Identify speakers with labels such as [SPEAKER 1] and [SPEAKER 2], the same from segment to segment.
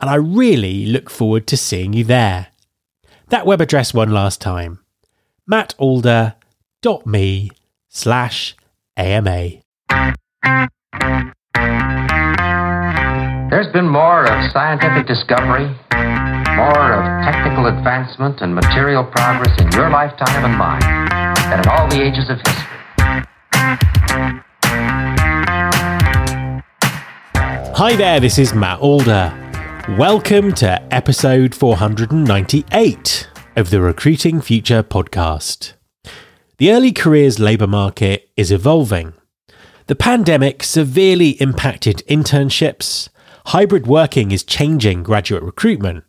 [SPEAKER 1] and I really look forward to seeing you there. That web address one last time mattalder.me slash AMA.
[SPEAKER 2] There's been more of scientific discovery, more of technical advancement and material progress in your lifetime and mine than in all the ages of history.
[SPEAKER 1] Hi there, this is Matt Alder. Welcome to episode 498 of the Recruiting Future podcast. The early careers labour market is evolving. The pandemic severely impacted internships, hybrid working is changing graduate recruitment,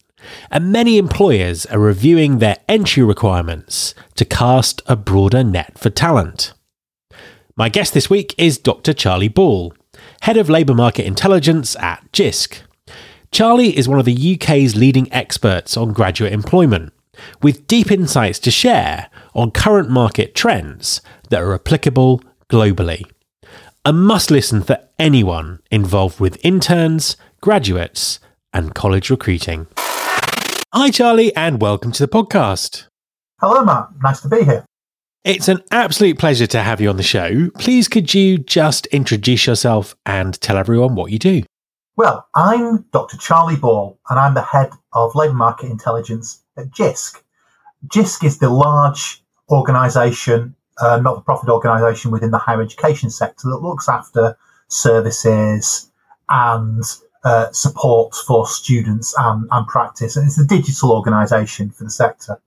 [SPEAKER 1] and many employers are reviewing their entry requirements to cast a broader net for talent. My guest this week is Dr. Charlie Ball, Head of Labour Market Intelligence at JISC. Charlie is one of the UK's leading experts on graduate employment, with deep insights to share on current market trends that are applicable globally. A must listen for anyone involved with interns, graduates, and college recruiting. Hi, Charlie, and welcome to the podcast.
[SPEAKER 3] Hello, Matt. Nice to be here.
[SPEAKER 1] It's an absolute pleasure to have you on the show. Please, could you just introduce yourself and tell everyone what you do?
[SPEAKER 3] Well, I'm Dr. Charlie Ball, and I'm the head of labour market intelligence at JISC. JISC is the large organisation, uh, not for profit organisation within the higher education sector that looks after services and uh, support for students and, and, practice. And it's the digital organisation for the sector.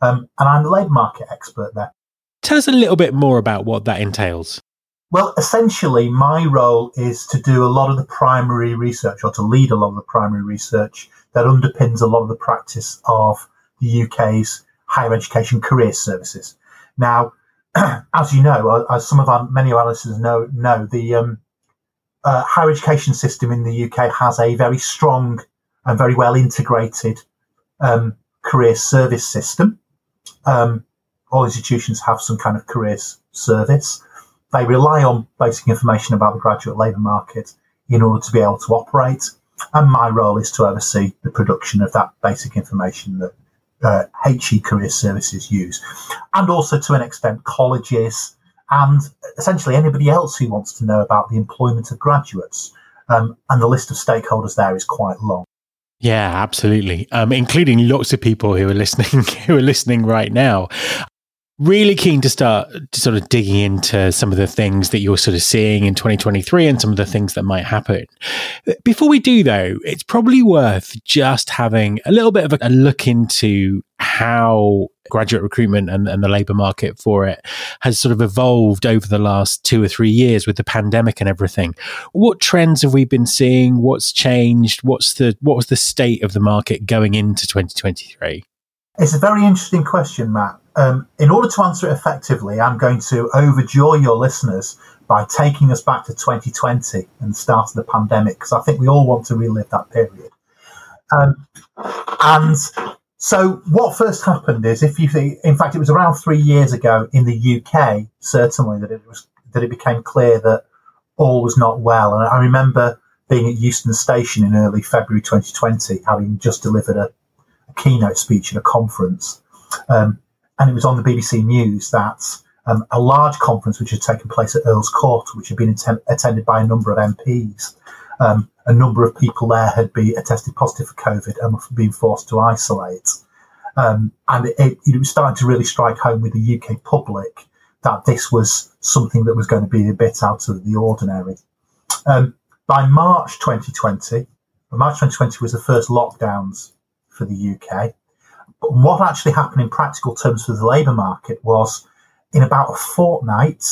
[SPEAKER 3] Um, and I'm the labour market expert there.
[SPEAKER 1] Tell us a little bit more about what that entails.
[SPEAKER 3] Well, essentially, my role is to do a lot of the primary research or to lead a lot of the primary research that underpins a lot of the practice of the UK's higher education career services. Now, as you know, as some of our many of our listeners know, know the um, uh, higher education system in the UK has a very strong and very well integrated um, career service system. Um, all institutions have some kind of career service. They rely on basic information about the graduate labour market in order to be able to operate. And my role is to oversee the production of that basic information that uh, HE Career Services use, and also to an extent colleges and essentially anybody else who wants to know about the employment of graduates. Um, and the list of stakeholders there is quite long.
[SPEAKER 1] Yeah, absolutely. Um, including lots of people who are listening who are listening right now really keen to start sort of digging into some of the things that you're sort of seeing in 2023 and some of the things that might happen. Before we do, though, it's probably worth just having a little bit of a, a look into how graduate recruitment and, and the labour market for it has sort of evolved over the last two or three years with the pandemic and everything. What trends have we been seeing? What's changed? What's the what was the state of the market going into 2023?
[SPEAKER 3] It's a very interesting question, Matt. Um, in order to answer it effectively, I'm going to overjoy your listeners by taking us back to 2020 and the start of the pandemic, because I think we all want to relive that period. Um, and so, what first happened is, if you think, in fact, it was around three years ago in the UK, certainly that it was that it became clear that all was not well. And I remember being at Euston Station in early February 2020, having just delivered a, a keynote speech at a conference. Um, and it was on the BBC News that um, a large conference which had taken place at Earl's Court, which had been attended by a number of MPs, Um, a number of people there had been tested positive for COVID and were being forced to isolate. Um, and it, it, was starting to really strike home with the UK public that this was something that was going to be a bit out of the ordinary. Um, by March 2020, March 2020 was the first lockdowns for the UK. But what actually happened in practical terms for the labour market was in about a fortnight,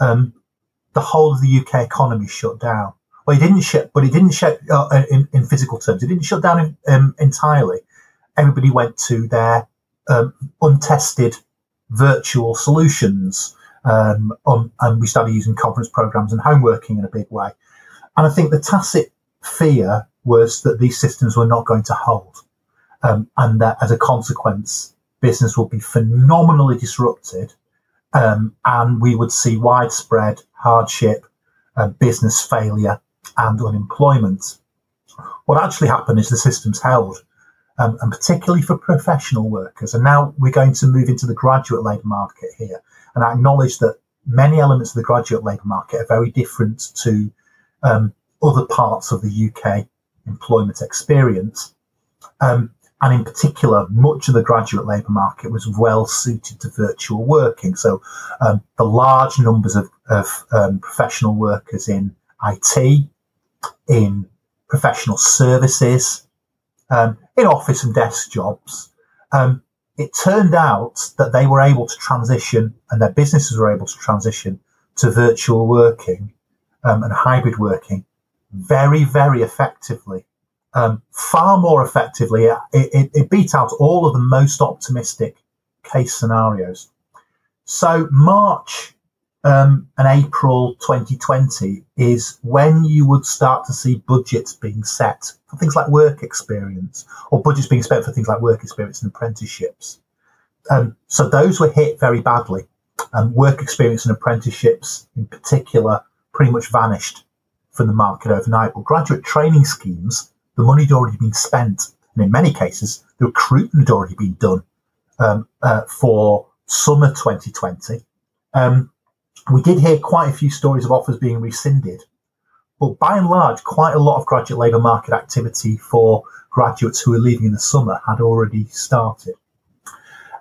[SPEAKER 3] um, the whole of the UK economy shut down. Well, it didn't shut, but it didn't shut uh, in, in, physical terms. It didn't shut down in, um, entirely. Everybody went to their um, untested virtual solutions, um, on, and we started using conference programs and home working in a big way. And I think the tacit fear was that these systems were not going to hold, um, and that as a consequence, business would be phenomenally disrupted, um, and we would see widespread hardship, uh, business failure, and unemployment. What actually happened is the systems held, um, and particularly for professional workers. And now we're going to move into the graduate labour market here. And I acknowledge that many elements of the graduate labour market are very different to um, other parts of the UK employment experience. Um, and in particular, much of the graduate labour market was well suited to virtual working. So um, the large numbers of, of um, professional workers in IT, in professional services, um, in office and desk jobs, um, it turned out that they were able to transition and their businesses were able to transition to virtual working um, and hybrid working very, very effectively. Um, far more effectively, it, it, it beat out all of the most optimistic case scenarios. So March um, and April 2020 is when you would start to see budgets being set for things like work experience or budgets being spent for things like work experience and apprenticeships. Um, so those were hit very badly. And work experience and apprenticeships in particular pretty much vanished from the market overnight. But graduate training schemes, the money had already been spent. And in many cases, the recruitment had already been done um, uh, for summer 2020. Um, we did hear quite a few stories of offers being rescinded, but by and large, quite a lot of graduate labour market activity for graduates who were leaving in the summer had already started.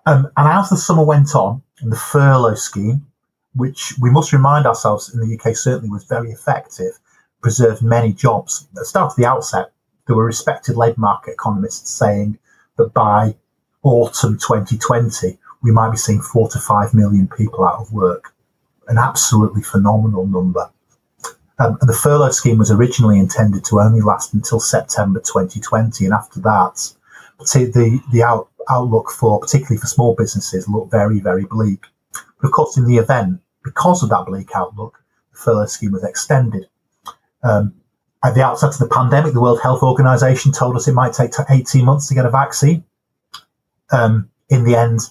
[SPEAKER 3] Um, and as the summer went on, and the furlough scheme, which we must remind ourselves in the UK certainly was very effective, preserved many jobs. At the start of the outset, there were respected labour market economists saying that by autumn 2020, we might be seeing four to five million people out of work an absolutely phenomenal number. Um, the furlough scheme was originally intended to only last until September 2020, and after that, the the out, outlook for particularly for small businesses looked very very bleak. But of course, in the event, because of that bleak outlook, the furlough scheme was extended. Um, at the outset of the pandemic, the World Health Organization told us it might take 18 months to get a vaccine. Um, in the end,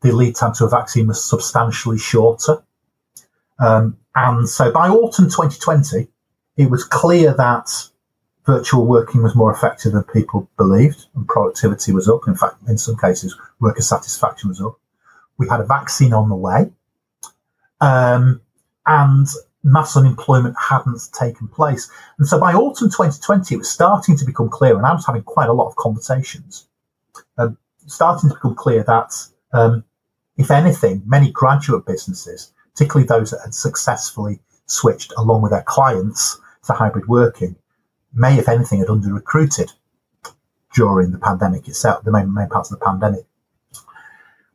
[SPEAKER 3] the lead time to a vaccine was substantially shorter. Um, and so by autumn 2020, it was clear that virtual working was more effective than people believed and productivity was up. In fact, in some cases, worker satisfaction was up. We had a vaccine on the way. Um, and mass unemployment hadn't taken place. And so by autumn 2020, it was starting to become clear, and I was having quite a lot of conversations, um, starting to become clear that, um, if anything, many graduate businesses particularly those that had successfully switched along with their clients to hybrid working, may, if anything, had under recruited during the pandemic itself, the main, main parts of the pandemic.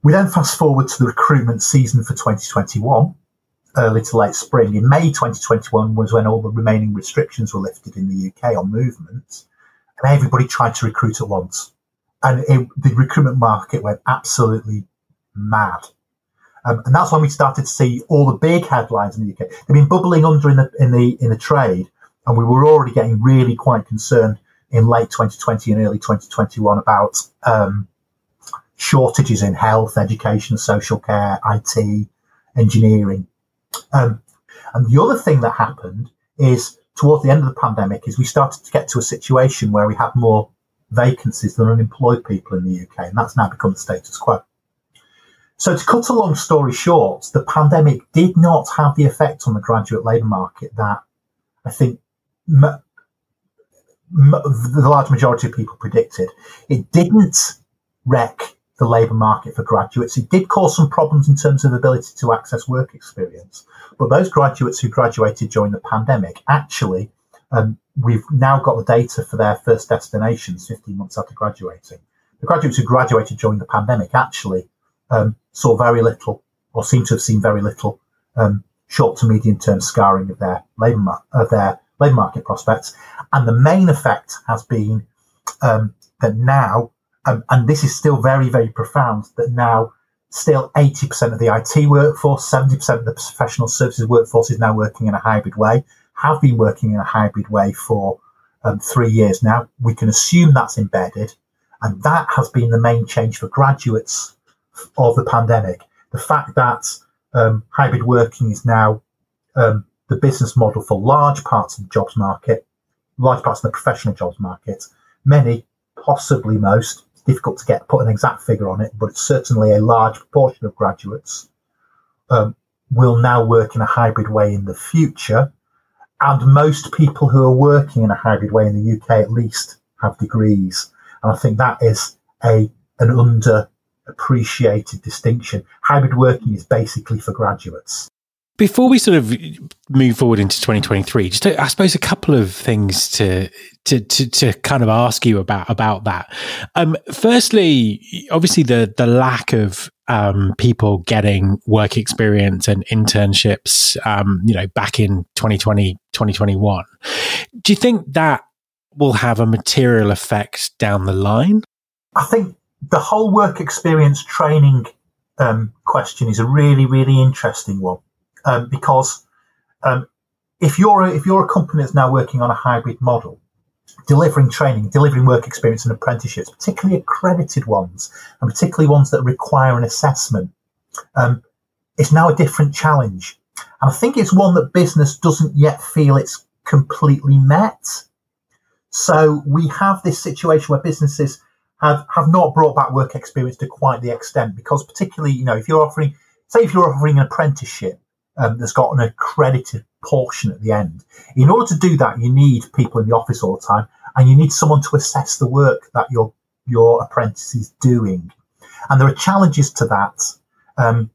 [SPEAKER 3] We then fast forward to the recruitment season for 2021, early to late spring. In May 2021 was when all the remaining restrictions were lifted in the UK on movement, and everybody tried to recruit at once. And it, the recruitment market went absolutely mad. Um, and that's when we started to see all the big headlines in the UK. They've been bubbling under in the in the in the trade, and we were already getting really quite concerned in late 2020 and early 2021 about um, shortages in health, education, social care, IT, engineering. Um, and the other thing that happened is towards the end of the pandemic is we started to get to a situation where we had more vacancies than unemployed people in the UK, and that's now become the status quo. So, to cut a long story short, the pandemic did not have the effect on the graduate labour market that I think m- the large majority of people predicted. It didn't wreck the labour market for graduates. It did cause some problems in terms of ability to access work experience. But those graduates who graduated during the pandemic, actually, um, we've now got the data for their first destinations 15 months after graduating. The graduates who graduated during the pandemic actually um, saw very little, or seem to have seen very little, um, short to medium term scarring of their labour mar- of their labour market prospects. And the main effect has been um, that now um, and this is still very, very profound that now still 80% of the IT workforce, 70% of the professional services workforce is now working in a hybrid way, have been working in a hybrid way for um, three years now. We can assume that's embedded. And that has been the main change for graduates of the pandemic. The fact that um, hybrid working is now um, the business model for large parts of the jobs market, large parts of the professional jobs market, many, possibly most, difficult to get put an exact figure on it, but it's certainly a large proportion of graduates um, will now work in a hybrid way in the future. And most people who are working in a hybrid way in the UK at least have degrees. And I think that is a an underappreciated distinction. Hybrid working is basically for graduates.
[SPEAKER 1] Before we sort of move forward into 2023, just I suppose a couple of things to to to, to kind of ask you about about that. Um, firstly, obviously the the lack of um, people getting work experience and internships, um, you know, back in 2020, 2021. Do you think that will have a material effect down the line?
[SPEAKER 3] I think the whole work experience training um, question is a really, really interesting one um, because um, if you're a, if you're a company that's now working on a hybrid model, delivering training, delivering work experience and apprenticeships, particularly accredited ones, and particularly ones that require an assessment, um, it's now a different challenge. And I think it's one that business doesn't yet feel it's completely met. So we have this situation where businesses have, have not brought back work experience to quite the extent because particularly, you know, if you're offering, say if you're offering an apprenticeship, um, that's got an accredited portion at the end. In order to do that, you need people in the office all the time, and you need someone to assess the work that your your apprentice is doing. And there are challenges to that um,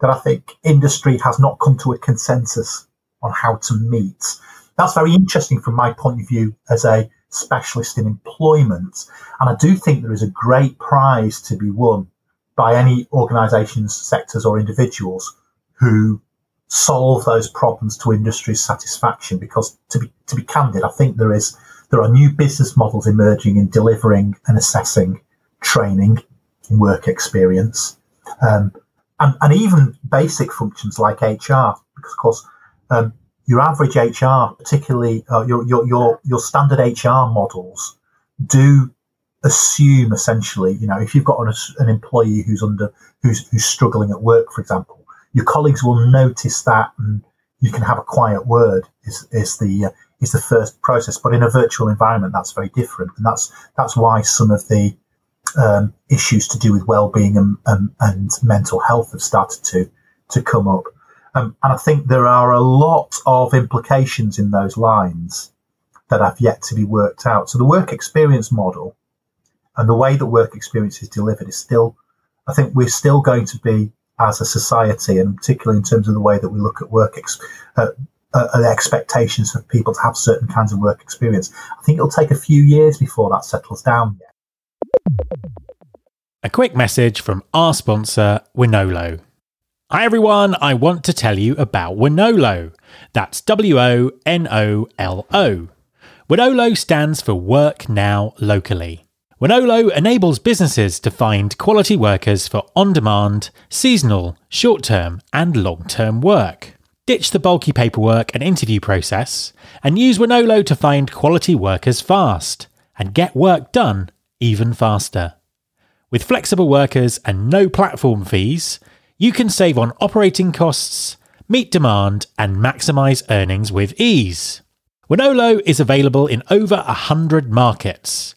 [SPEAKER 3] that I think industry has not come to a consensus on how to meet. That's very interesting from my point of view as a specialist in employment. And I do think there is a great prize to be won by any organisations, sectors, or individuals who solve those problems to industry's satisfaction. Because to be to be candid, I think there is there are new business models emerging in delivering and assessing training and work experience, um, and and even basic functions like HR. Because of course. Um, your average HR, particularly uh, your, your your your standard HR models, do assume essentially, you know, if you've got an, an employee who's under who's who's struggling at work, for example, your colleagues will notice that and you can have a quiet word is, is the uh, is the first process. But in a virtual environment that's very different. And that's that's why some of the um, issues to do with well-being and, and, and, mental health have started to to come up. Um, and I think there are a lot of implications in those lines that have yet to be worked out. So the work experience model and the way that work experience is delivered is still I think we're still going to be as a society, and particularly in terms of the way that we look at work, ex- uh, uh, expectations for people to have certain kinds of work experience. I think it'll take a few years before that settles down.
[SPEAKER 1] A quick message from our sponsor, Wonolo. Hi everyone, I want to tell you about Wonolo. That's W O N O L O. Wonolo stands for Work Now Locally. Wonolo enables businesses to find quality workers for on demand, seasonal, short term, and long term work. Ditch the bulky paperwork and interview process and use Wonolo to find quality workers fast and get work done even faster. With flexible workers and no platform fees, you can save on operating costs, meet demand, and maximize earnings with ease. Wonolo is available in over 100 markets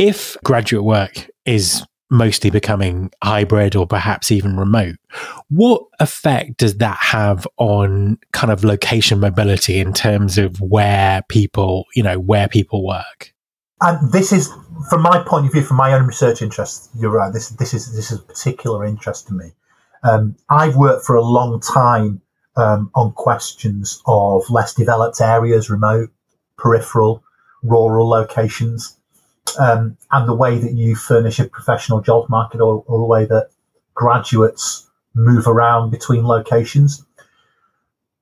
[SPEAKER 1] If graduate work is mostly becoming hybrid or perhaps even remote, what effect does that have on kind of location mobility in terms of where people, you know, where people work?
[SPEAKER 3] And this is, from my point of view, from my own research interest, you're right. This this is this is particular interest to me. Um, I've worked for a long time um, on questions of less developed areas, remote, peripheral, rural locations, um, and the way that you furnish a professional job market, or, or the way that graduates move around between locations.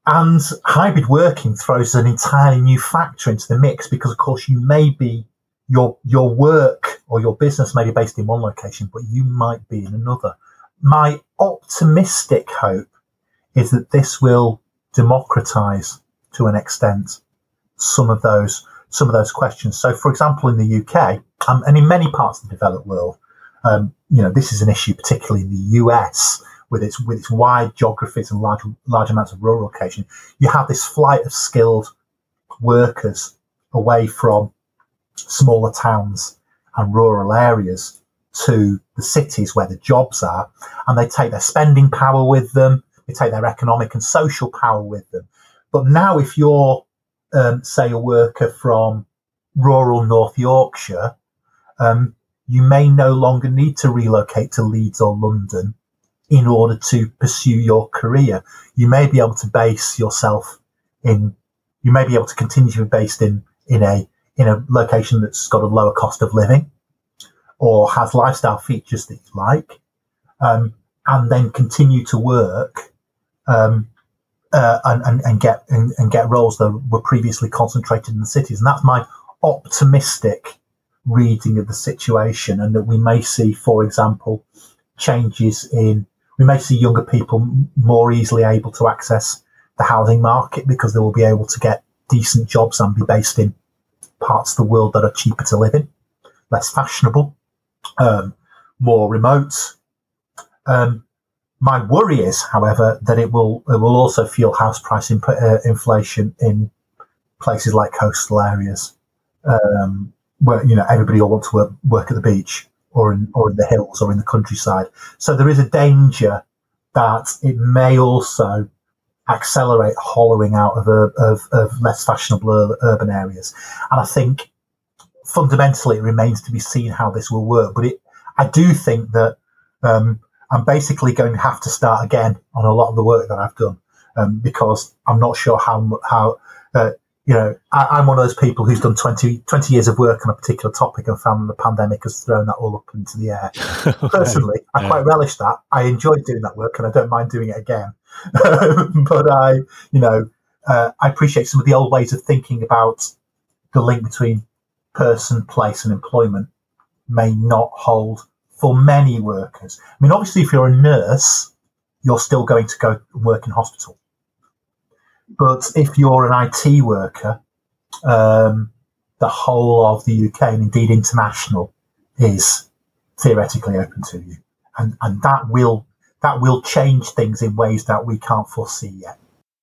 [SPEAKER 3] And hybrid working throws an entirely new factor into the mix because, of course, you may be your your work or your business may be based in one location, but you might be in another. My optimistic hope is that this will democratize to an extent some of those some of those questions. So, for example, in the UK um, and in many parts of the developed world, um, you know, this is an issue, particularly in the US with its with its wide geographies and large large amounts of rural location. You have this flight of skilled workers away from smaller towns and rural areas to the cities where the jobs are, and they take their spending power with them, they take their economic and social power with them. But now, if you're, um, say, a worker from rural North Yorkshire, um, you may no longer need to relocate to Leeds or London in order to pursue your career. You may be able to base yourself in, you may be able to continue to be based in, in a in a location that's got a lower cost of living or has lifestyle features that you like, um, and then continue to work um, uh, and, and, and, get and, and, get roles that were previously concentrated in the cities. And that's my optimistic reading of the situation, and that we may see, for example, changes in we may see younger people more easily able to access the housing market because they will be able to get decent jobs and be based in parts of the world that are cheaper to live in, less fashionable, um, more remote. Um, my worry is, however, that it will it will also fuel house price imp- uh, inflation in places like coastal areas, um, where you know everybody will want to work, work at the beach or in or in the hills or in the countryside. So there is a danger that it may also accelerate hollowing out of, of, of less fashionable urban areas. And I think fundamentally it remains to be seen how this will work. But it, I do think that um, I'm basically going to have to start again on a lot of the work that I've done um, because I'm not sure how how uh, you know I, am one of those people who's done 20, 20, years of work on a particular topic and found that the pandemic has thrown that all up into the air. Personally, I quite relish that. I enjoyed doing that work and I don't mind doing it again. but I, you know, uh, I appreciate some of the old ways of thinking about the link between person, place, and employment may not hold for many workers. I mean, obviously, if you're a nurse, you're still going to go work in hospital. But if you're an IT worker, um, the whole of the UK and indeed international is theoretically open to you. And, and that will that will change things in ways that we can't foresee yet.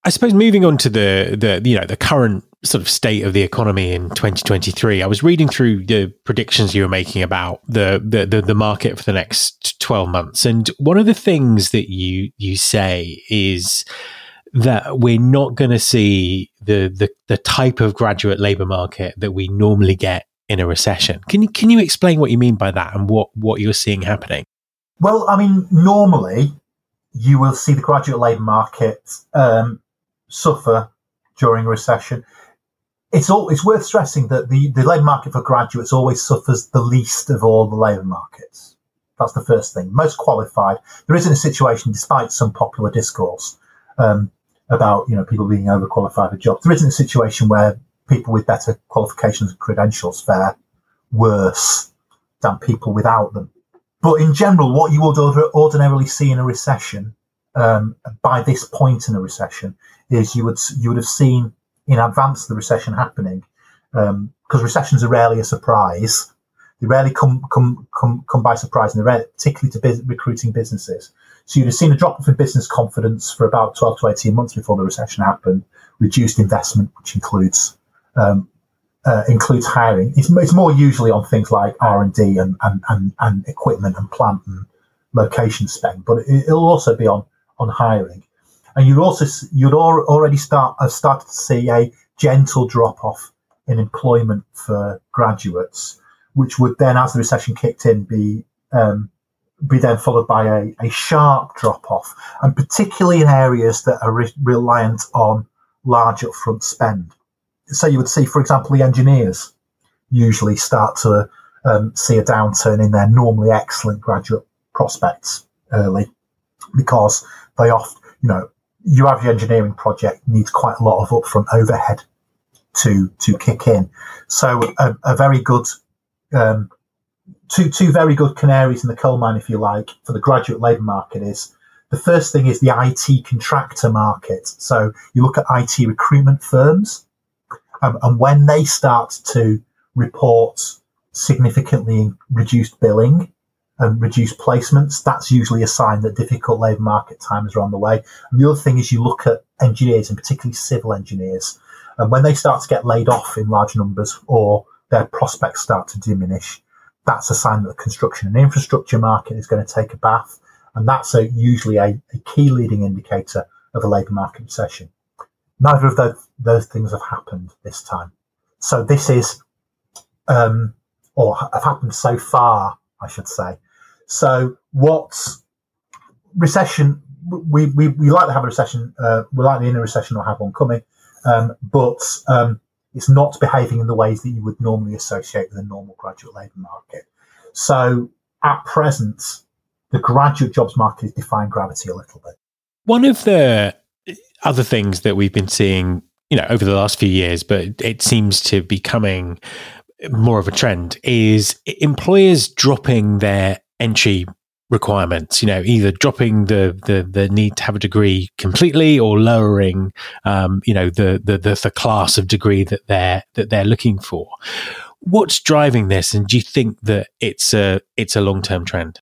[SPEAKER 1] I suppose moving on to the the you know the current sort of state of the economy in 2023, I was reading through the predictions you were making about the the the, the market for the next 12 months, and one of the things that you you say is that we're not going to see the, the the type of graduate labor market that we normally get in a recession. Can you can you explain what you mean by that and what what you're seeing happening?
[SPEAKER 3] Well, I mean, normally you will see the graduate labour market um, suffer during recession. It's all, it's worth stressing that the, the labour market for graduates always suffers the least of all the labour markets. That's the first thing. Most qualified. There isn't a situation, despite some popular discourse um, about you know people being overqualified for jobs. There isn't a situation where people with better qualifications and credentials fare worse than people without them. But in general, what you would ordinarily see in a recession, um, by this point in a recession, is you would you would have seen in advance the recession happening, because um, recessions are rarely a surprise. they rarely come come come come by surprise, and they're particularly to biz- recruiting businesses. So you'd have seen a drop in business confidence for about 12 to 18 months before the recession happened, reduced investment, which includes um, uh, includes hiring. It's, it's, more usually on things like R and D and and and equipment and plant and location spend, but it, will also be on on hiring. And you'd also you'd already start have started to see a gentle drop off in employment for graduates, which would then, as the recession kicked in, be um, be then followed by a, a sharp drop off, and particularly in areas that are re- reliant on large upfront spend. So you would see, for example, the engineers usually start to um, see a downturn in their normally excellent graduate prospects early because they often, you know, you your engineering project needs quite a lot of upfront overhead to to kick in. So a, a very good um, two two very good canaries in the coal mine, if you like, for the graduate labour market is the first thing is the IT contractor market. So you look at IT recruitment firms, um, and when they start to report significantly reduced billing and reduced placements, that's usually a sign that difficult labour market times are on the way. And the other thing is you look at engineers, and particularly civil engineers, and when they start to get laid off in large numbers or their prospects start to diminish, that's a sign that the construction and infrastructure market is going to take a bath. And that's a, usually a, a key leading indicator of a labour market recession. Neither of those, those things have happened this time. So this is, um, or have happened so far, I should say. So what recession, we, we, we like to have a recession, uh, we're likely in a recession or have one coming, um, but um, it's not behaving in the ways that you would normally associate with a normal graduate labour market. So at present, the graduate jobs market is defying gravity a little bit.
[SPEAKER 1] One of the other things that we've been seeing, you know, over the last few years, but it seems to be coming more of a trend is employers dropping their entry requirements you know either dropping the, the the need to have a degree completely or lowering um, you know the, the the the class of degree that they're that they're looking for. What's driving this and do you think that it's a it's a long-term trend?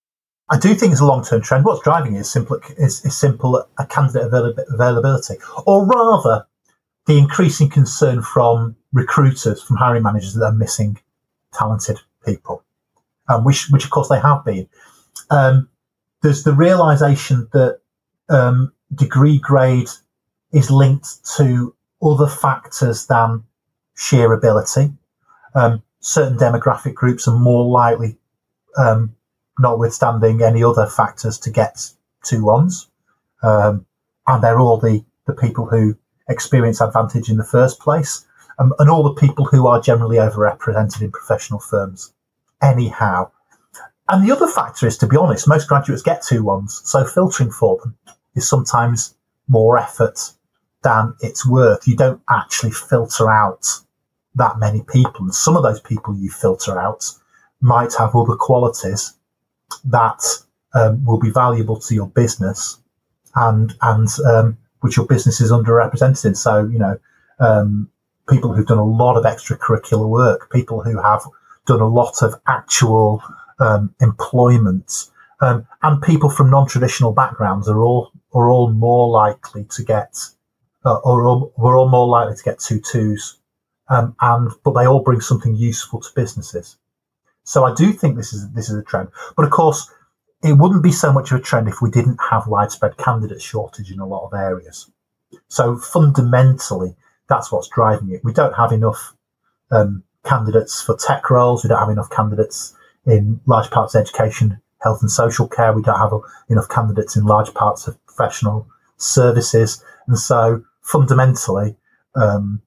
[SPEAKER 3] I do think it's a long-term trend. What's driving it is simple is, is simple a candidate availability, or rather, the increasing concern from recruiters, from hiring managers that they're missing talented people, um, which which of course they have been um, there's the realization that um, degree grade is linked to other factors than sheer ability. Um, certain demographic groups are more likely, um, notwithstanding any other factors, to get two ones. Um, and they're all the, the people who experience advantage in the first place, and all the people who are generally overrepresented in professional firms. Anyhow, and the other factor is, to be honest, most graduates get two ones, so filtering for them is sometimes more effort than it's worth. You don't actually filter out that many people, and some of those people you filter out might have other qualities that um, will be valuable to your business, and and um, which your business is underrepresented in. So you know, um, people who've done a lot of extracurricular work, people who have done a lot of actual um, employment, um, and people from non-traditional backgrounds are all are all more likely to get, uh, or we're all more likely to get two twos, um, and but they all bring something useful to businesses. So I do think this is this is a trend, but of course. It wouldn't be so much of a trend if we didn't have widespread candidate shortage in a lot of areas. So fundamentally, that's what's driving it. We don't have enough um, candidates for tech roles. We don't have enough candidates in large parts of education, health and social care. We don't have enough candidates in large parts of professional services. And so fundamentally, um,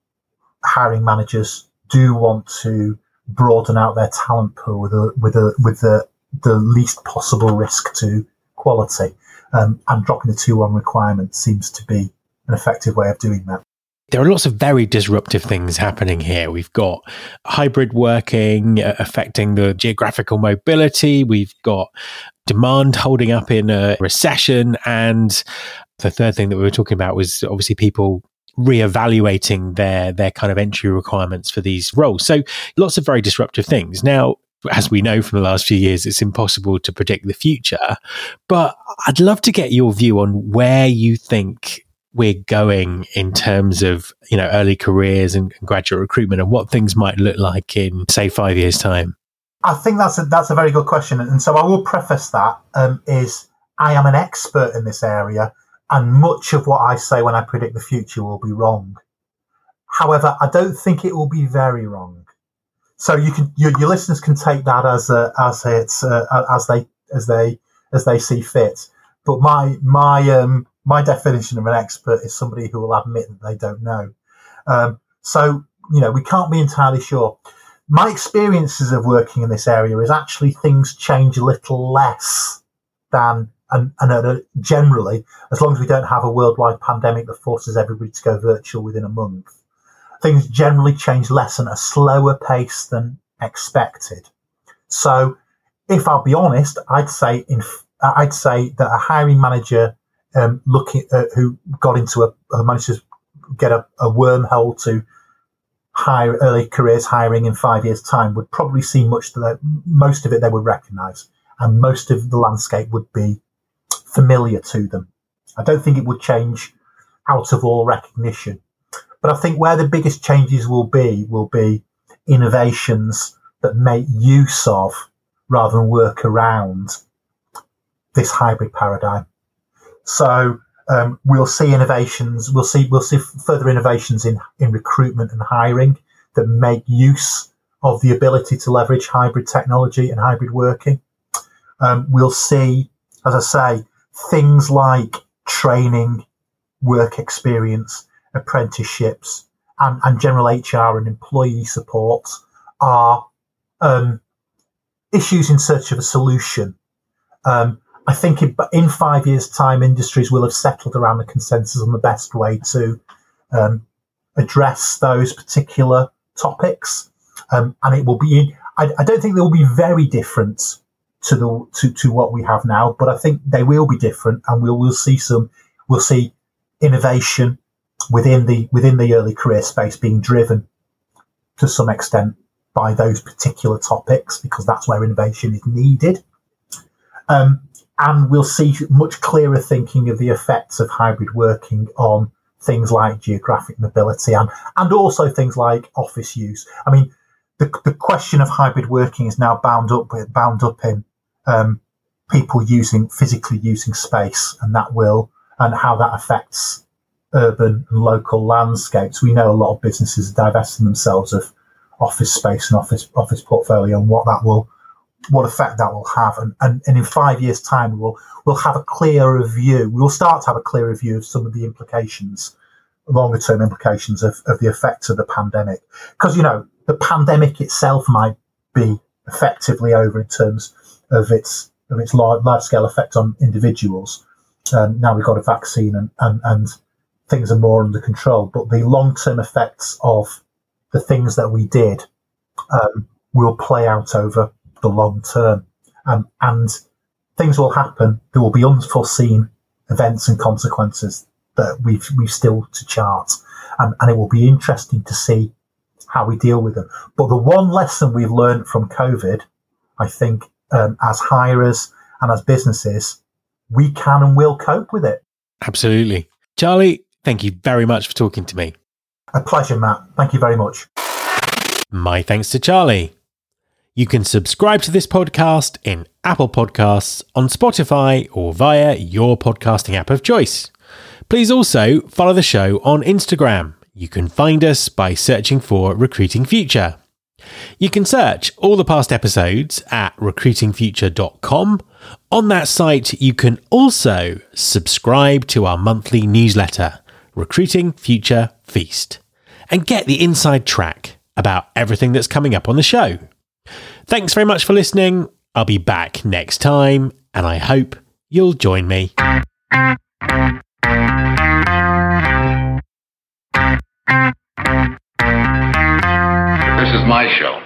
[SPEAKER 3] hiring managers do want to broaden out their talent pool with a, with a, with the, the least possible risk to quality. Um, and dropping the 2-1 requirement seems to be an effective way of doing that
[SPEAKER 1] there are lots of very disruptive things happening here. We've got hybrid working uh, affecting the geographical mobility. We've got demand holding up in a recession. And the third thing that we were talking about was obviously people reevaluating their their kind of entry requirements for these roles. So lots of very disruptive things. Now, as we know from the last few years, it's impossible to predict the future. But I'd love to get your view on where you think we're going in terms of you know early careers and graduate recruitment and what things might look like in say five years time?
[SPEAKER 3] I think that's a that's a very good question. And so i will preface that um, is i am an expert in this area and much of what i say when i predict the future will be wrong. However i don't think it will be very wrong. So you can your, your listeners can take that as a, as it's uh, as they as they as they see fit. But my my um my definition of an expert is somebody who will admit that they don't know. Um, so, you know, we can't be entirely sure. My experiences of working in this area is actually things change a little less than, and, and generally, as long as we don't have a worldwide pandemic that forces everybody to go virtual within a month, things generally change less and at a slower pace than expected. So, if I'll be honest, I'd say in, I'd say that a hiring manager um, looking at who got into a, managed to get a, a wormhole to hire early careers hiring in five years' time would probably see much that most of it they would recognise, and most of the landscape would be familiar to them. I don't think it would change out of all recognition, but I think where the biggest changes will be will be innovations that make use of rather than work around this hybrid paradigm. So um, we'll see innovations. We'll see we'll see further innovations in in recruitment and hiring that make use of the ability to leverage hybrid technology and hybrid working. Um, we'll see, as I say, things like training, work experience, apprenticeships, and, and general HR and employee support are um, issues in search of a solution. Um, I think in, in, five years' time, industries will have settled around the consensus on the best way to um, address those particular topics, um, and it will be. I, I, don't think they will be very different to the to, to what we have now, but I think they will be different, and we'll we'll see some we'll see innovation within the within the early career space being driven to some extent by those particular topics because that's where innovation is needed. Um, and we'll see much clearer thinking of the effects of hybrid working on things like geographic mobility and, and also things like office use. I mean, the, the question of hybrid working is now bound up with, bound up in um, people using physically using space, and that will and how that affects urban and local landscapes. We know a lot of businesses are divesting themselves of office space and office office portfolio, and what that will what effect that will have. And, and, and in five years' time, we'll, we'll have a clearer view. We'll start to have a clearer view of some of the implications, longer term implications of, of the effects of the pandemic. Because, you know, the pandemic itself might be effectively over in terms of its, of its large, large scale effect on individuals. Um, now we've got a vaccine and, and, and things are more under control. But the long term effects of the things that we did um, will play out over the long term. Um, and things will happen. There will be unforeseen events and consequences that we've we've still to chart, and, and it will be interesting to see how we deal with them. But the one lesson we've learned from COVID, I think, um, as hirers and as businesses, we can and will cope with it.
[SPEAKER 1] Absolutely, Charlie. Thank you very much for talking to me.
[SPEAKER 3] A pleasure, Matt. Thank you very much.
[SPEAKER 1] My thanks to Charlie. You can subscribe to this podcast in Apple Podcasts, on Spotify, or via your podcasting app of choice. Please also follow the show on Instagram. You can find us by searching for Recruiting Future. You can search all the past episodes at recruitingfuture.com. On that site, you can also subscribe to our monthly newsletter, Recruiting Future Feast, and get the inside track about everything that's coming up on the show. Thanks very much for listening. I'll be back next time, and I hope you'll join me.
[SPEAKER 2] This is my show.